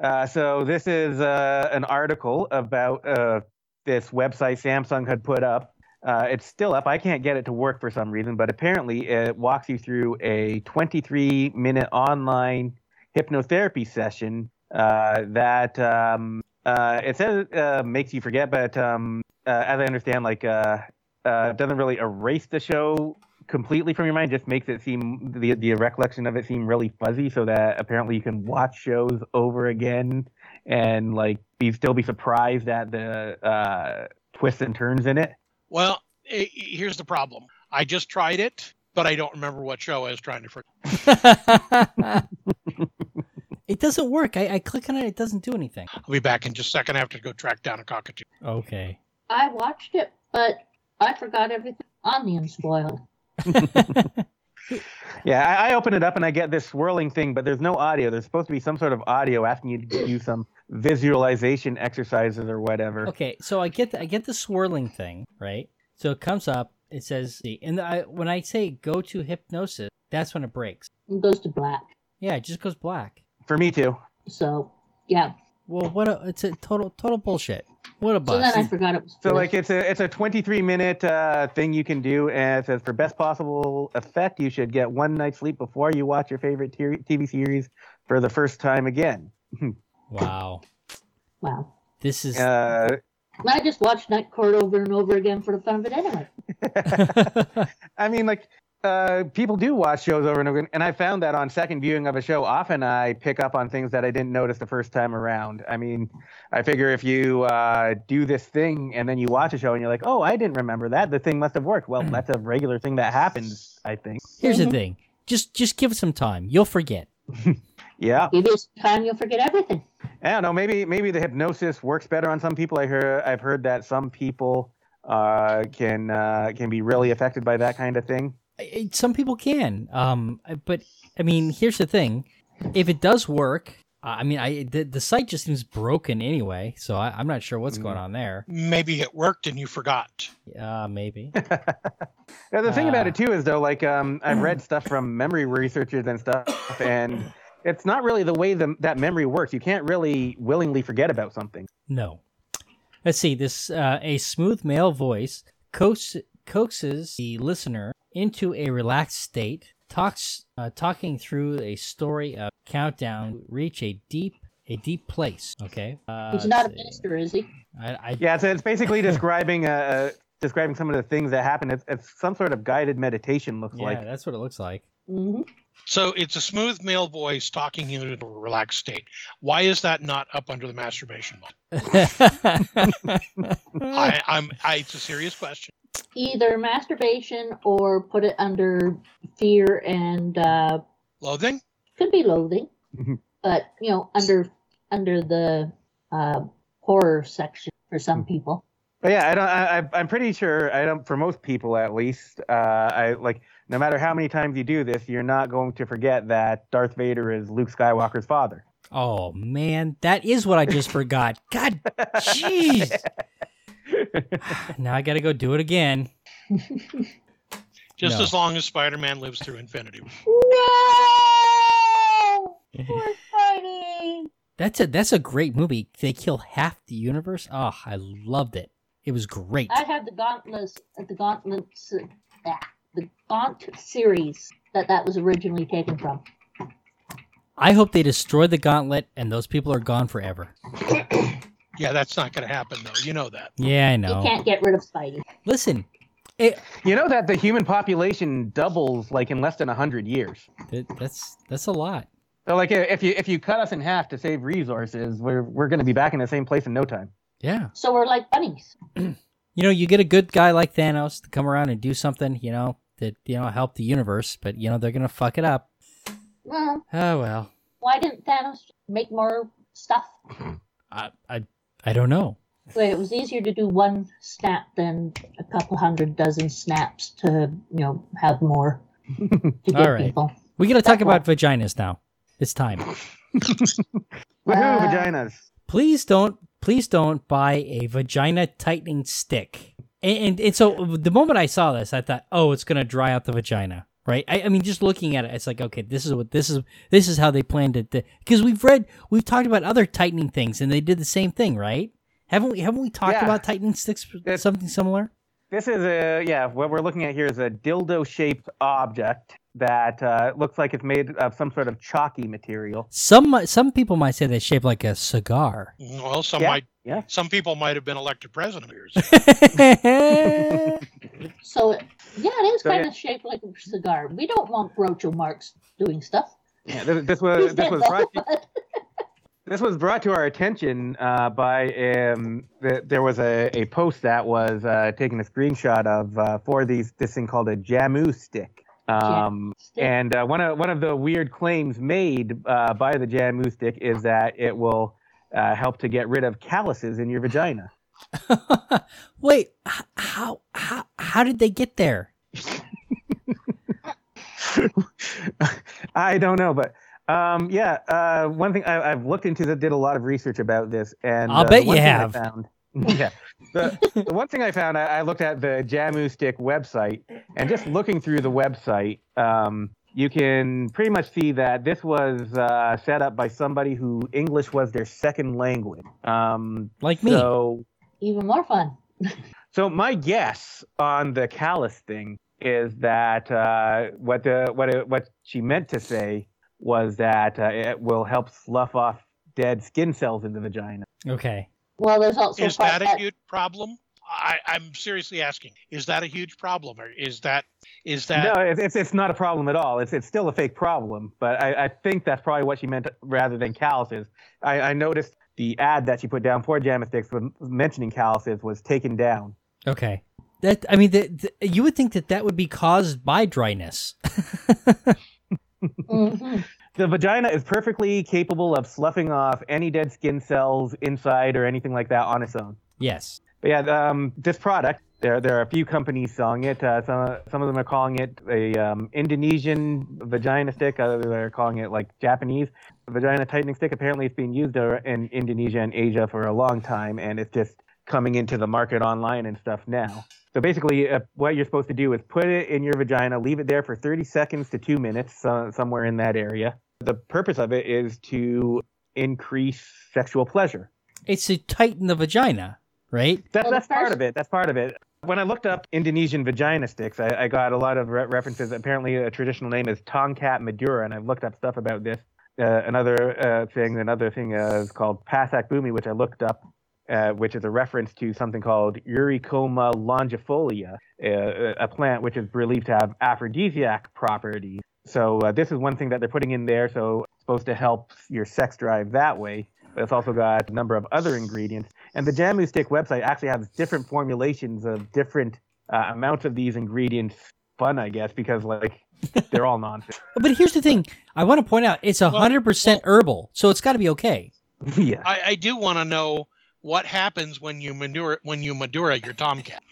uh, so this is uh, an article about uh, this website Samsung had put up. Uh, it's still up. I can't get it to work for some reason, but apparently it walks you through a 23 minute online hypnotherapy session uh, that um, uh, it says uh, makes you forget, but um, uh, as I understand, like uh, doesn't really erase the show completely from your mind. Just makes it seem the the recollection of it seem really fuzzy, so that apparently you can watch shows over again and like be still be surprised at the twists and turns in it. Well, i- i- here's the problem. I just tried it, but I don't remember what show I was trying to forget. it doesn't work. I, I click on it, it doesn't do anything. I'll be back in just a second. I have to go track down a cockatoo. Okay. I watched it, but I forgot everything on the unspoiled. Yeah, I, I open it up and I get this swirling thing, but there's no audio. There's supposed to be some sort of audio asking you to do some visualization exercises or whatever. Okay, so I get the, I get the swirling thing, right? So it comes up, it says, and I, when I say go to hypnosis, that's when it breaks. It goes to black. Yeah, it just goes black. For me too. So, yeah. Well, what a it's a total total bullshit. What a So then I forgot it was. So like it's a it's a 23 minute uh, thing you can do, and it says for best possible effect, you should get one night's sleep before you watch your favorite TV series for the first time again. wow, wow. this is Uh, I just watched Night Court over and over again for the fun of it anyway. I mean, like uh, people do watch shows over and over, again, and I found that on second viewing of a show, often I pick up on things that I didn't notice the first time around. I mean, I figure if you uh, do this thing and then you watch a show and you're like, oh, I didn't remember that, the thing must have worked. Well, that's a regular thing that happens. I think. here's the Mhm. thing. Just just give it some time. You'll forget. Yeah. Give you some time, you'll forget everything. I don't know. Maybe maybe the hypnosis works better on some people. I heard I've heard that some people uh, can uh, can be really affected by that kind of thing. I- I- Some people can, um, but I mean, here's the thing: if it does work, I mean, I the, the site just seems broken anyway, so I, I'm not sure what's going on there. Maybe it worked and you forgot. Uh, maybe. Now, the thing about Ah. it too is though, like um, I've read stuff from memory researchers and stuff, and it's not really the way the, that memory works. You can't really willingly forget about something. No. Let's see. This uh, a smooth male voice coax, coaxes the listener into a relaxed state, talks uh, talking through a story of countdown, reach a deep a deep place. Okay. Uh, He's not a minister, is he? I, I, Yeah, so it's basically describing uh, describing some of the things that happen. It's, it's some sort of guided meditation. Looks yeah, like. that's what it looks like. hmm So it's a smooth male voice talking you into a relaxed state. Why is that not up under the masturbation button? I, I'm. I, it's a serious question. Either masturbation or put it under fear and uh, Loathing? could be loathing, Mhm. but you know, under under the uh, horror section for some people. But yeah, I don't. I, I- I'm pretty sure. I don't. For most people, at least, uh, I like. No matter how many times you do this, you're not going to forget that Darth Vader is Luke Skywalker's father. oh man, that is what I just forgot. God, jeez. now I got to go do it again. Just No. as long as Spider-Man lives through infinity. No, we're fighting. That's a that's a great movie. They kill half the universe. Oh, I loved it. It was great. I have the gauntlets, the gauntlets, ah, the gaunt series that that was originally taken from. I hope they destroy the gauntlet and those people are gone forever. Yeah, that's not going to happen though. You know that. Yeah, I know. You can't get rid of Spidey. Listen, it, You know that the human population doubles like in less than hundred years. that, that's that's a lot. So like if you if you cut us in half to save resources, we're we're going to be back in the same place in no time. Yeah. So we're like bunnies. You know, you get a good guy like Thanos to come around and do something, you know, that you know help the universe, but you know they're gonna fuck it up. Well, Oh well. why didn't Thanos make more stuff? I I I don't know. Wait, it was easier to do one snap than a couple hundred dozen snaps to, you know, have more to give All right. people. We got to talk That's about vaginas now. It's time. Woohoo, Uh, vaginas. please don't please don't buy a vagina tightening stick and, and, and so the moment i saw this i thought oh it's going to dry out the vagina right I, I mean just looking at it it's like okay this is what this is this is how they planned it because we've read we've talked about other tightening things and they did the same thing right haven't we haven't we talked Yeah. about tightening sticks It's- something similar This is a yeah. What we're looking at here is a dildo-shaped object that uh, looks like it's made of some sort of chalky material. some some people might say they're shaped like a cigar Well, some Yeah, might. Yeah. Some people might have been elected president of yours. So, yeah, it is So, kind yeah. of shaped like a cigar. We don't want Groucho Marx doing stuff. Yeah, this, this was this was brought to, this was brought to our attention uh, by um, the, there was a, a post that was uh, taking a screenshot of uh, for these this thing called a Jamu stick. Um, and uh, one of one of the weird claims made uh, by the Jamu stick is that it will uh, help to get rid of calluses in your vagina. wait how how how did they get there I don't know, but um, yeah, uh, one thing I, I've looked into that did a lot of research about this, and I'll uh, bet you have. found, yeah, the, the one thing I found, I, I looked at the Jamu Stick website, and just looking through the website, um, you can pretty much see that this was uh, set up by somebody who English was their second language. Um, like me so Even more fun. so my guess on the callus thing is that uh, what the what it, what she meant to say was that uh, it will help slough off dead skin cells in the vagina. okay Well, there's also is that a huge problem? I, I'm seriously asking. Is that a huge problem, or is that is that no, it's, it's it's not a problem at all. It's it's still a fake problem, but I, I think that's probably what she meant rather than calluses. I, I noticed the ad that she put down for Jamu Sticks was mentioning calluses was taken down. Okay. That I mean, the, the, you would think that that would be caused by dryness. hmm The vagina is perfectly capable of sloughing off any dead skin cells inside or anything like that on its own. yes. But yeah, um, this product, there there are a few companies selling it. Uh, some some of them are calling it a um, Indonesian vagina stick. Others are calling it like Japanese vagina tightening stick. Apparently, it's being used uh, in Indonesia and Asia for a long time, and it's just coming into the market online and stuff now. So basically, uh, what you're supposed to do is put it in your vagina, leave it there for 30 seconds to two minutes, uh, somewhere in that area. The purpose of it is to increase sexual pleasure. It's to tighten the vagina, right? That's, that's part of it. That's part of it. When I looked up Indonesian vagina sticks, I, I got a lot of re- references. Apparently, a traditional name is Tongkat Madura, and I've looked up stuff about this. Uh, another uh, thing, another thing uh, is called Pasak Bumi, which I looked up, uh, which is a reference to something called Eurycoma longifolia, uh, a plant which is believed to have aphrodisiac properties. So uh, this is one thing that they're putting in there. So it's supposed to help your sex drive that way. But it's also got a number of other ingredients. And the Jamu Stick website actually has different formulations of different uh, amounts of these ingredients. Fun, I guess, because like they're all nonsense. But here's the thing: I want to point out it's a Well, hundred percent herbal, so it's got to be okay. yeah. I, I do want to know what happens when you manure when you Madura your tomcat.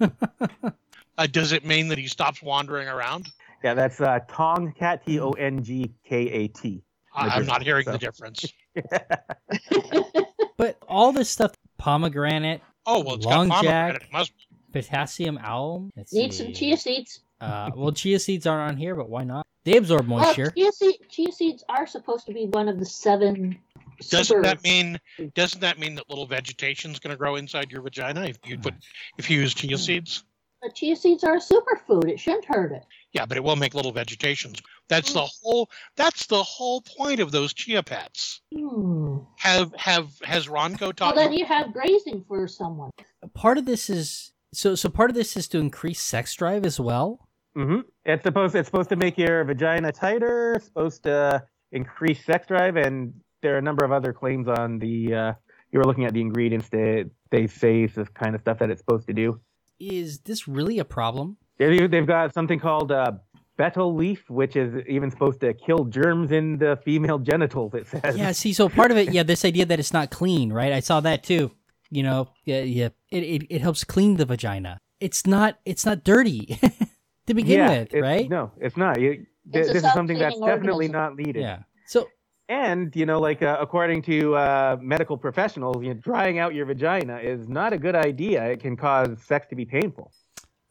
uh, does it mean that he stops wandering around? Yeah, that's uh, Tongkat, T O N G K A T. I, I'm not hearing so. the difference. But all this stuff, pomegranate, Oh well, it's Long got Jack. pomegranate. It must. potassium alum. Let's Need see. some chia seeds. Uh, well, chia seeds aren't on here, but why not? They absorb Well, moisture. chia, seed, chia seeds are supposed to be one of the seven. Doesn't super- that mean? Doesn't that mean that little vegetation's going to grow inside your vagina if you put if you use chia seeds? the chia seeds are a superfood? It shouldn't hurt it. Yeah, but it will make little vegetations. That's the whole. That's the whole point of those chia pets. Hmm. Have have has Ronco Well, taught? then you have grazing for someone. Part of this is so. So part of this is to increase sex drive as well. Mm-hmm. It's supposed it's supposed to make your vagina tighter. It's supposed to increase sex drive, and there are a number of other claims on the. Uh, you were looking at the ingredients that they say is this kind of stuff that it's supposed to do. Is this really a problem? They- They've got something called uh, betel leaf, which is even supposed to kill germs in the female genitals. It says. Yeah, see, so part of it, yeah, this idea that it's not clean, right? I saw that too. You know, yeah, yeah, it it, it helps clean the vagina. It's not it's not dirty to begin Yeah, with, right? No, it's not. You, It's th- a this is something that's self-cleaning definitely organism. not needed. Yeah. So And you know, like uh, according to uh, medical professionals, you know, drying out your vagina is not a good idea. It can cause sex to be painful.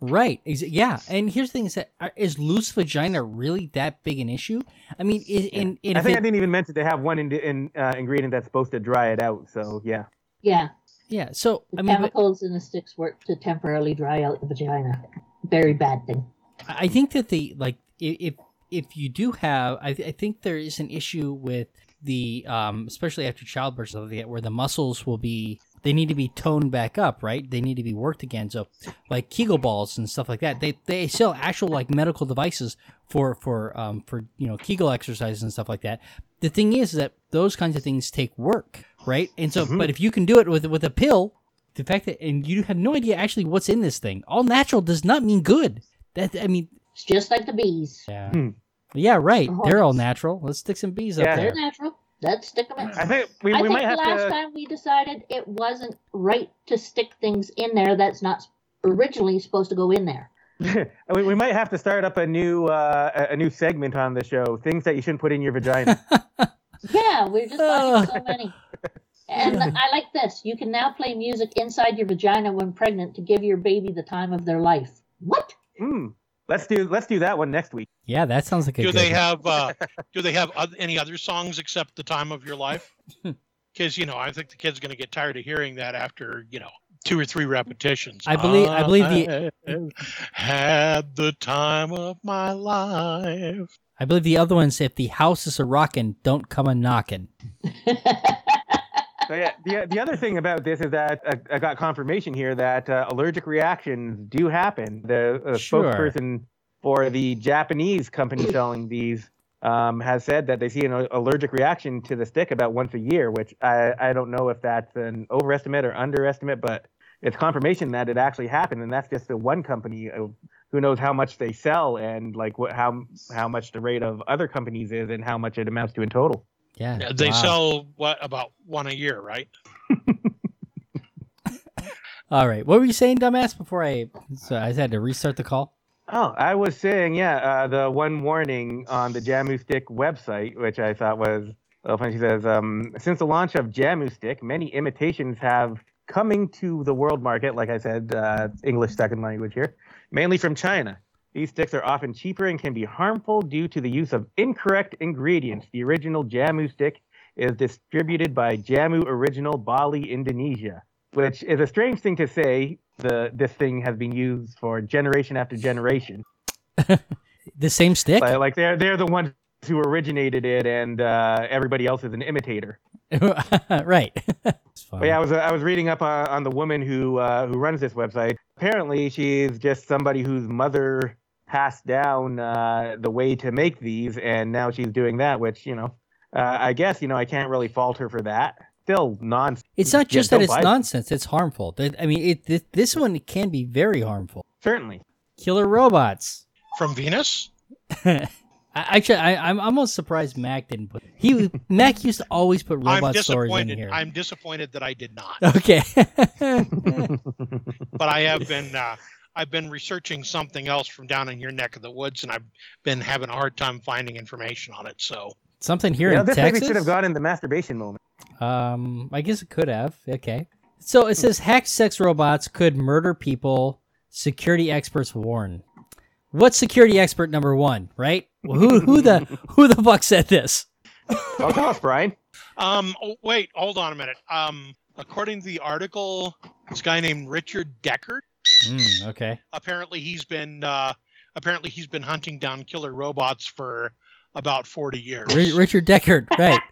Right. Ex- Yeah. And here's the thing: is that are- is loose vagina really that big an issue? I mean, is, in, in I think it- I didn't even mention they have one in, in, uh, ingredient that's supposed to dry it out. So yeah. Yeah, yeah. So the I mean, but chemicals in the sticks work to temporarily dry out the vagina. Very bad thing. I think that the like if if you do have, I, I think there is an issue with the um, especially after childbirth, stuff like that, where the muscles will be they need to be toned back up, right? They need to be worked again. So like Kegel balls and stuff like that, they they sell actual like medical devices for for um for you know Kegel exercises and stuff like that. The thing is that those kinds of things take work, right? And so, Mhm. but if you can do it with with a pill, the fact that and you have no idea actually what's in this thing, all natural does not mean good. That I mean, It's just like the bees. yeah. Hmm. Yeah, right. The They're all natural. Let's stick some bees Yeah. up They're there. natural. Let's stick them in. I think we, I we think might have last to. time we decided it wasn't right to stick things in there that's not originally supposed to go in there. we, we might have to start up a new uh, a- a new segment on the show. Things that you shouldn't put in your vagina. Yeah, we're just finding Oh. so many. And I like this. You can now play music inside your vagina when pregnant to give your baby the time of their life. What? Hmm. Let's do let's do that one next week. Yeah, that sounds like a Do good they one. have uh, Do they have oth- any other songs except "The Time of Your Life"? Because you know, I think the kid's going to get tired of hearing that after you know two or three repetitions. I believe- I believe the- I had the time of my life. I believe the other one's if the house is a rockin', don't come a knockin'. So yeah, the the other thing about this is that uh, I got confirmation here that uh, allergic reactions do happen. The uh, Sure. spokesperson for the Japanese company selling these um, has said that they see an allergic reaction to the stick about once a year, which I, I don't know if that's an overestimate or underestimate, but it's confirmation that it actually happened, and that's just the one company. Who knows how much they sell and like what how how much the rate of other companies is and how much it amounts to in total. Yeah. Yeah, They wow. sell what about one a year, right? All right. What were you saying, dumbass? Before I, so I had to restart the call. Oh, I was saying, yeah, uh, the one warning on the Jamu Stick website, which I thought was well, funny. She says, um, since the launch of Jamu Stick, many imitations have coming to the world market. Like I said, uh, English second language here, mainly from China. These sticks are often cheaper and can be harmful due to the use of incorrect ingredients. The original Jamu Stick is distributed by Jamu Original Bali, Indonesia, which is a strange thing to say. The this thing has been used for generation after generation. The same stick? Like, like they're they're the ones who originated it, and uh, everybody else is an imitator. right. But yeah, I was I was reading up on, on the woman who uh, who runs this website. Apparently, she's just somebody whose mother passed down uh, the way to make these, and now she's doing that. Which you know, uh, I guess you know I can't really fault her for that. Still nonsense. It's not Yeah, just that it's buy it. nonsense; it's harmful. I mean, it, this, this one can be very harmful. Certainly. Killer robots. From Venus? Actually, I, I'm almost surprised Mac didn't put. He Mac used to always put I'm robot stories in disappointed. here. I'm disappointed that I did not. Okay. but I have been uh, I've been researching something else from down in your neck of the woods, and I've been having a hard time finding information on it. So Something here you know, in this Texas. maybe should have gone in the masturbation moment. Um, I guess it could have. Okay. So it says hacked sex robots could murder people. Security experts warn. What security expert number one? Right? Who who the who the fuck said this? Oh, off, Brian. Um. Oh, wait. Hold on a minute. Um. According to the article, this guy named Richard Deckard. Mm, okay. Apparently, he's been. Uh, apparently, he's been hunting down killer robots for about forty years. Ri- Richard Deckard. Right.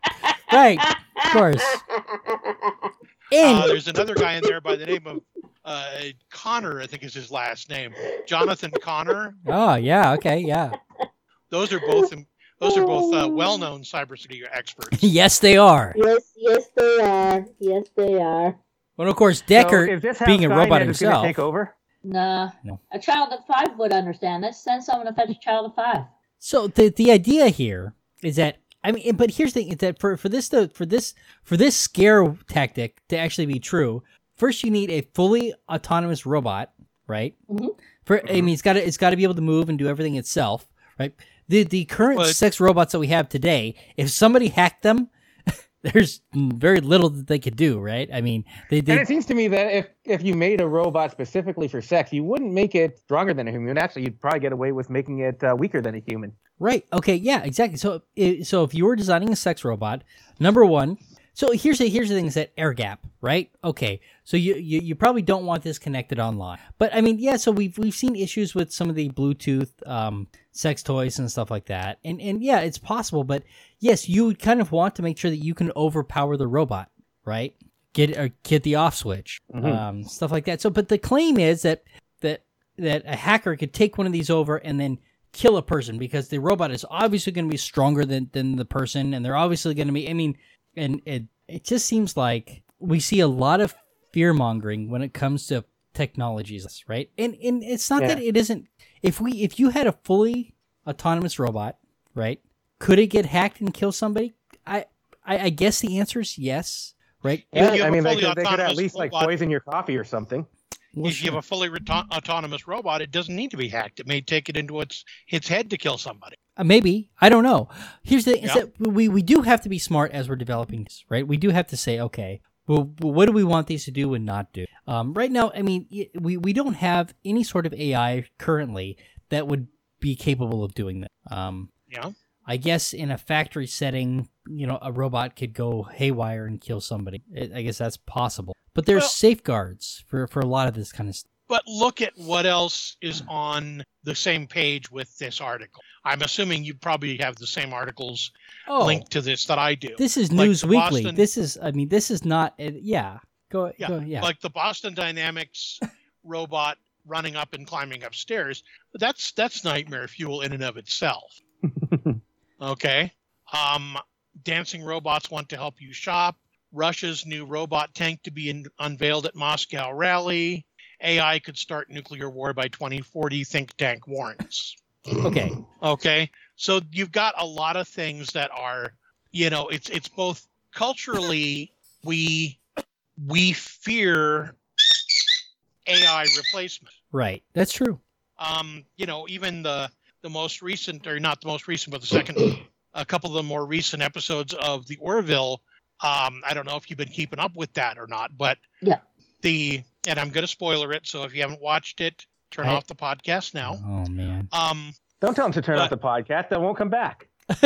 Right. Of course. Uh, And there's another guy in there by the name of uh, Connor. I think is his last name. Jonathan Connor. oh yeah. Okay. Yeah. Those are both. Those are both uh, well-known cybersecurity experts. yes, they are. Yes, yes, they are. Yes, they are. Well, of course, So Deckard is being a robot himself. take over? Nah. No. A child of five would understand this. Send someone to fetch a child of five. So the the idea here is that I mean, but here's the thing: is that for for this to for this for this scare tactic to actually be true, first you need a fully autonomous robot, right? Mhm. For I mean, it's got to it's got to be able to move and do everything itself, right? The the current But- sex robots that we have today, if somebody hacked them, there's very little that they could do, right? I mean, they, And it seems to me that if if you made a robot specifically for sex, you wouldn't make it stronger than a human. Actually, you'd probably get away with making it uh, weaker than a human. Right. Okay. Yeah. Exactly. So, so if you were designing a sex robot, number one. So here's the here's the thing: is that air gap, right? Okay. So you, you you probably don't want this connected online, but I mean, yeah. So we've we've seen issues with some of the Bluetooth um, sex toys and stuff like that, and and yeah, it's possible. But yes, you would kind of want to make sure that you can overpower the robot, right? Get or get the off switch, Mhm. um, stuff like that. So, but the claim is that that that a hacker could take one of these over and then kill a person because the robot is obviously going to be stronger than, than the person and they're obviously going to be i mean and it it just seems like we see a lot of fear mongering when it comes to technologies right and and it's not that it isn't if we if you had a fully autonomous robot right could it get hacked and kill somebody i i, I guess the answer is yes right If Yeah, you have mean, they could, they could at autonomous least like poison your coffee or something. Well, if you have a fully reto- autonomous robot, it doesn't need to be hacked. It may take it into its its head to kill somebody. Uh, maybe I don't know. Here's the is Yeah. that we we do have to be smart as we're developing this, right? We do have to say, okay, well, what do we want these to do and not do? Um, right now, I mean, we we don't have any sort of AI currently that would be capable of doing that. Um, Yeah. I guess in a factory setting, you know, a robot could go haywire and kill somebody. I guess that's possible, but there's Well- safeguards for for a lot of this kind of stuff. But look at what else is on the same page with this article. I'm assuming you probably have the same articles Oh, linked to this that I do. this is like News Weekly. Boston- This is, I mean, this is not. Yeah, go, Yeah, go, yeah. Like the Boston Dynamics robot running up and climbing upstairs. That's that's nightmare fuel in and of itself. Okay. Um, dancing robots want to help you shop. Russia's new robot tank to be in, unveiled at Moscow rally. AI could start nuclear war by 2040. Think tank warns. okay. Okay. So you've got a lot of things that are, you know, it's it's both culturally we we fear AI replacement. Right. That's true. Um, you know, even the the most recent, or not the most recent, but the second, a couple of the more recent episodes of the Orville. Um, I don't know if you've been keeping up with that or not, but Yeah. The and I'm going to spoiler it. So if you haven't watched it, turn I- off the podcast now. Oh man. Um, Don't tell them to turn off the podcast. They won't come back.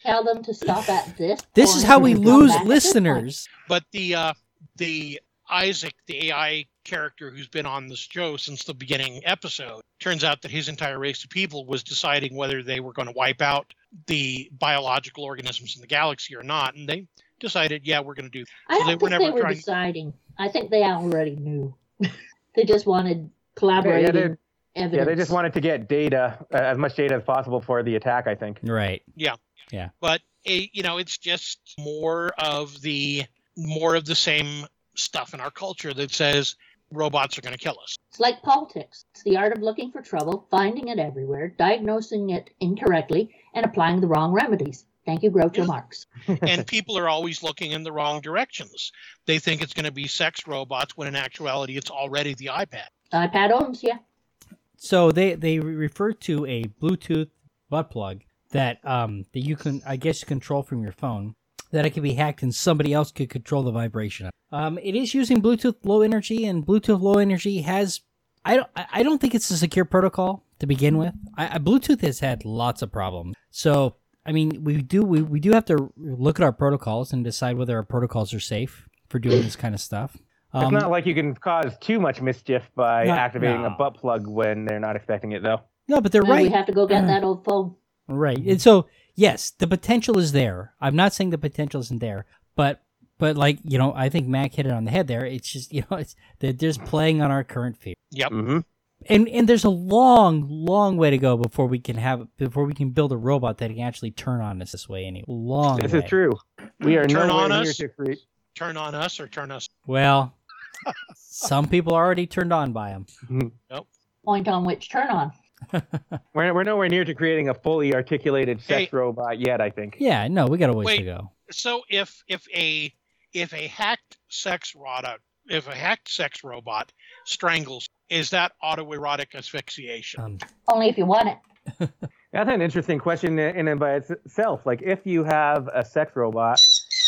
Tell them to stop at this. this is how we lose back at this point. listeners. but the uh, the Isaac, the AI character who's been on this show since the beginning episode, turns out that his entire race of people was deciding whether they were going to wipe out the biological organisms in the galaxy or not, and they decided, yeah, we're going to do. I So they don't were think they never were trying- deciding. I think they already knew. they just wanted collaborating they- evidence. Yeah, they just wanted to get data, uh, as much data as possible for the attack. I think. Right. Yeah. Yeah. But a, you know, it's just more of the more of the same stuff in our culture that says robots are going to kill us. It's like politics. It's the art of looking for trouble, finding it everywhere, diagnosing it incorrectly, and applying the wrong remedies. Thank you, Groucho Yeah. Marx. and people are always looking in the wrong directions. They think it's going to be sex robots when in actuality it's already the iPad. iPad owns you. So they they refer to a Bluetooth butt plug that um that you can I guess control from your phone that it can be hacked and somebody else could control the vibration. Um, it is using Bluetooth low energy and Bluetooth low energy has I don't I I don't think it's a secure protocol to begin with. I, I Bluetooth has had lots of problems. So I mean we do we, we do have to look at our protocols and decide whether our protocols are safe for doing this kind of stuff. it's Um, not like you can cause too much mischief by Not- activating no. a butt plug when they're not expecting it, though. no, but they're Now right. We have to go get Uh. that old phone. Right. And so, yes, the potential is there. I'm not saying the potential isn't there, but but like you know, I think Mac hit it on the head there. It's just you know, it's they're just playing on our current fear, Yep. Mm-hmm. And and there's a long, long way to go before we can have before we can build a robot that can actually turn on us this way. Anyway, long. This way. is true. We are Turn nowhere on here us. to create. Turn on us or turn us. Well, Some people are already turned on by them. nope. Mm-hmm. Point on which turn on. We're, we're nowhere near to creating a fully articulated sex Hey. robot yet. I think. Yeah, no, we got a ways Wait. to go. So if if a if a hacked sex robot if a hacked sex robot strangles, is that autoerotic asphyxiation? Um, Only if you want it. That's an interesting question in and by itself. Like, if you have a sex robot,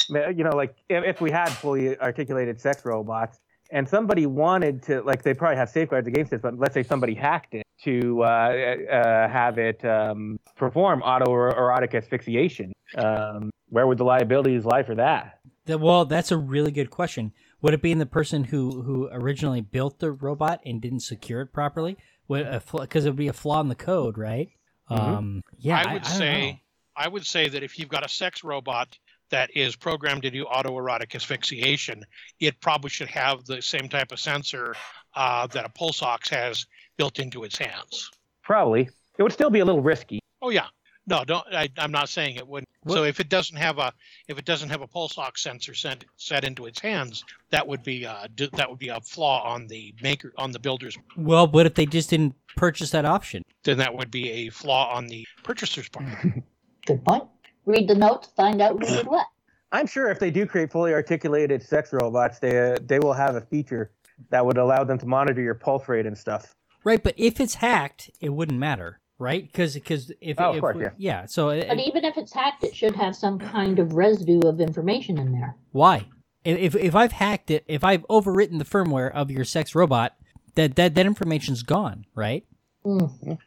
you know, like if, if we had fully articulated sex robots, and somebody wanted to, like, they probably have safeguards against this, but let's say somebody hacked it to uh, uh, have it um, perform autoerotic asphyxiation, um, where would the liabilities lie for that? That- well, that's a really good question. Would it be in the person who who originally built the robot and didn't secure it properly? Because it would be a flaw in the code, right? Mhm. Um, yeah, I would don't say know. I would say that if you've got a sex robot that is programmed to do autoerotic asphyxiation, it probably should have the same type of sensor uh, that a pulse ox has built into its hands. Probably. It would still be a little risky. Oh yeah. No, don't. I, I'm not saying it wouldn't. What- So if it doesn't have a if it doesn't have a pulse ox sensor set set into its hands, that would be uh d- that would be a flaw on the maker on the builder's. Well, what if they just didn't purchase that option? Then that would be a flaw on the purchaser's part. Good point. Read the notes, find out who did what. I'm sure if they do create fully articulated sex robots, they uh, they will have a feature that would allow them to monitor your pulse rate and stuff. Right, but if it's hacked, it wouldn't matter, right? Because because if, Oh, of if course, we- yeah. yeah. So it- But even if it's hacked, it should have some kind of residue of information in there. why? If if I've hacked it, if I've overwritten the firmware of your sex robot, that that that information's gone, right? Mm.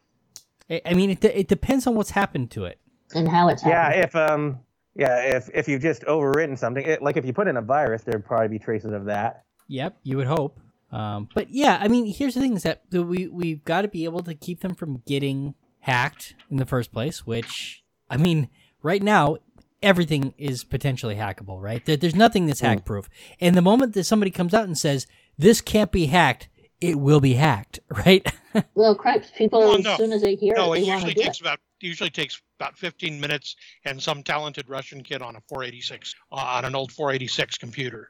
I I mean, it it depends on what's happened to it. And how it's Yeah, if um yeah, if if you've just overwritten something, it, like if you put in a virus, there'd probably be traces of that. Yep, you would hope. Um, but yeah, I mean, here's the thing: is that we we've got to be able to keep them from getting hacked in the first place. Which I mean, right now everything is potentially hackable, right? There, there's nothing that's Mm. hack proof. And the moment that somebody comes out and says this can't be hacked, it will be hacked, right? well, cripes, people, Well, as soon as they hear No, it, it they want to usually do takes it. about usually takes about 15 minutes, and some talented Russian kid on a 486 uh, on an old 486 computer.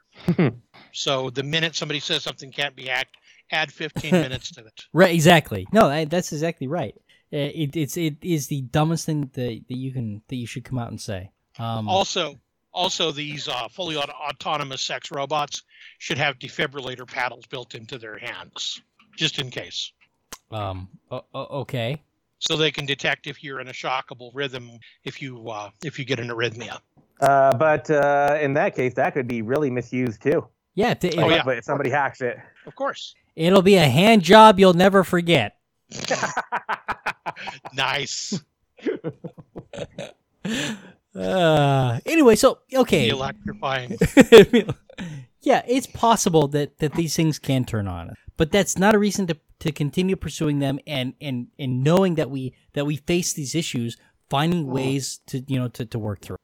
so the minute somebody says something can't be hacked, add 15 minutes to it. right, exactly. No, that, that's exactly right. Uh, It, it's it is the dumbest thing that, that you can that you should come out and say. Um, Also, also these uh, fully auto- autonomous sex robots should have defibrillator paddles built into their hands, just in case, um, o- o- okay. so they can detect if you're in a shockable rhythm if you uh, if you get an arrhythmia. Uh, but uh, in that case, that could be really misused too. Yeah, if, if- Oh, yeah. But if somebody hacks it. Of course, it'll be a hand job you'll never forget. nice. Uh, anyway, so okay, Electrifying. yeah, it's possible that that these things can turn on, but that's not a reason to to continue pursuing them and and and knowing that we that we face these issues, finding ways to you know to to work through.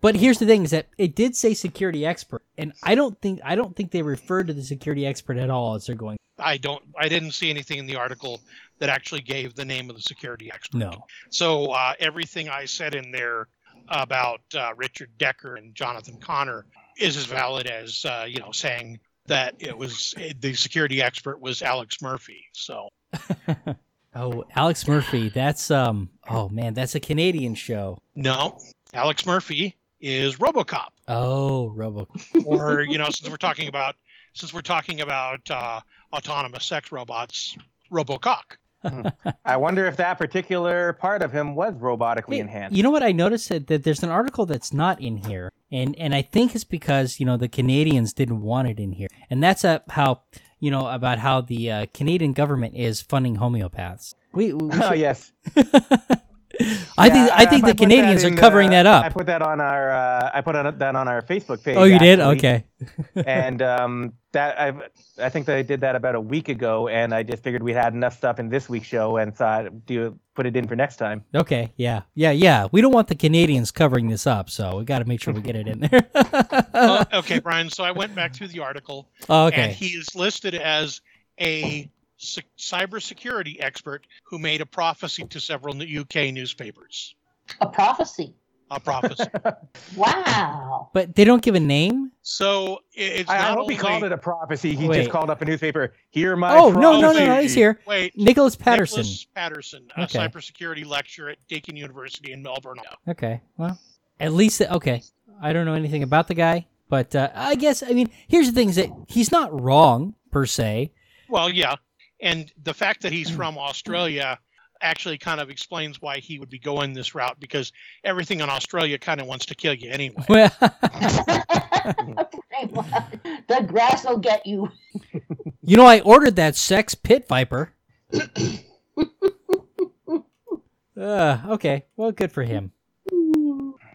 But here's the thing: is that it did say security expert, and I don't think I don't think they referred to the security expert at all as they're going. I don't. I didn't see anything in the article that actually gave the name of the security expert. No, So uh, everything I said in there about uh, Richard Deckard and Jonathan Connor is as valid as uh, you know saying that it was the security expert was Alex Murphy. So oh Alex Murphy, that's um oh man, that's a Canadian show. no, Alex Murphy is RoboCop, Oh, Robo. or you know since we're talking about since we're talking about uh, autonomous sex robots, RoboCock. I wonder if that particular part of him was robotically Hey, enhanced. You know what I noticed that, that there's an article that's not in here, and and I think it's because you know the Canadians didn't want it in here, and that's a, how you know about how the uh, Canadian government is funding homeopaths. We, we oh yes. I think I think the put Canadians are covering uh, that up. I put that on our uh, I put that on our Facebook page. Oh, you did? Okay. and um, that I I think they did that about a week ago, and I just figured we had enough stuff in this week's show, and thought do put it in for next time. Okay. Yeah. Yeah. Yeah. We don't want the Canadians covering this up, so we got to make sure we get it in there. Uh, okay, Brian. So I went back through the article. Oh, and okay. he is listed as a c- cybersecurity expert who made a prophecy to several UK newspapers. A prophecy. a prophecy. Wow. But they don't give a name. so it's I, I not hope only, he called it a prophecy. He Wait. just called up a newspaper. Here, my Oh, no, no, no, no, he's here. Wait, Nicholas Patterson. Nicholas Patterson, a Okay. cybersecurity lecturer at Deakin University in Melbourne. Okay. Well, at least okay. I don't know anything about the guy, but uh, I guess I mean here's the thing: is that he's not wrong per se. Well, yeah, and the fact that Hmm. he's from Australia actually kind of explains why he would be going this route because everything in Australia kind of wants to kill you anyway. Well, the grass will get you. you know, I ordered that sex pit viper. uh, okay. Well, good for him.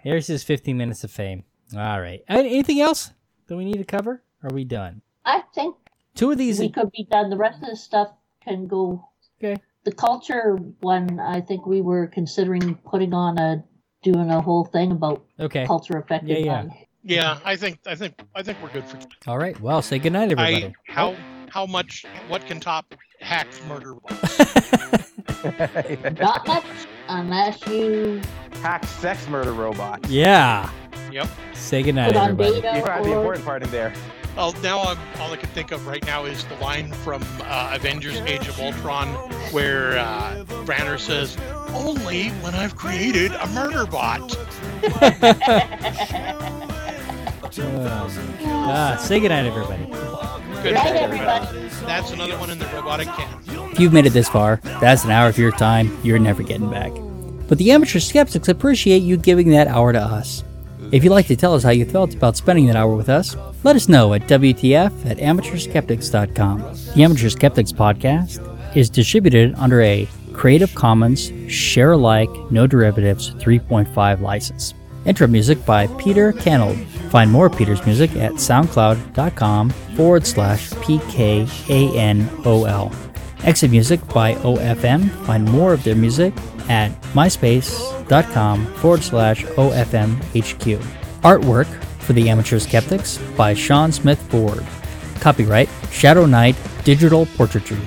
Here's his 15 minutes of fame. All right. Anything else that we need to cover? Are we done? I think Two of these. we could be done. The rest of the stuff can go. Okay. The culture one, I think we were considering putting on a doing a whole thing about Okay. culture affected Yeah, yeah. by- Yeah, I think I think I think we're good for. All right. Well, say goodnight, everybody. I how how much what can top hacked murder? Not much unless you Hack sex murder robot. yeah. Yep. Say goodnight, put on everybody. data You have the important part in there. Well, now I'm, all I can think of right now is the line from uh, Avengers: Age of Ultron, where uh, Banner says, "Only when I've created a murder bot." Ah, say goodnight, everybody. Good Night, night, everybody. That's another one in the robotic can. If you've made it this far, that's an hour of your time you're never getting back. But the amateur skeptics appreciate you giving that hour to us. If you'd like to tell us how you felt about spending that hour with us, let us know at WTF at amateurskeptics.com. The Amateur Skeptics podcast is distributed under a Creative Commons Share Alike No Derivatives 3.5 license. Intro music by Peter Canold. Find more Peter's music at soundcloud.com forward slash PKANOL. Exit music by OFM. Find more of their music at myspace.com forward slash OFMHQ. Artwork for the Amateur Skeptics by Sean Smith Ford. Copyright Shadow Knight Digital Portraiture.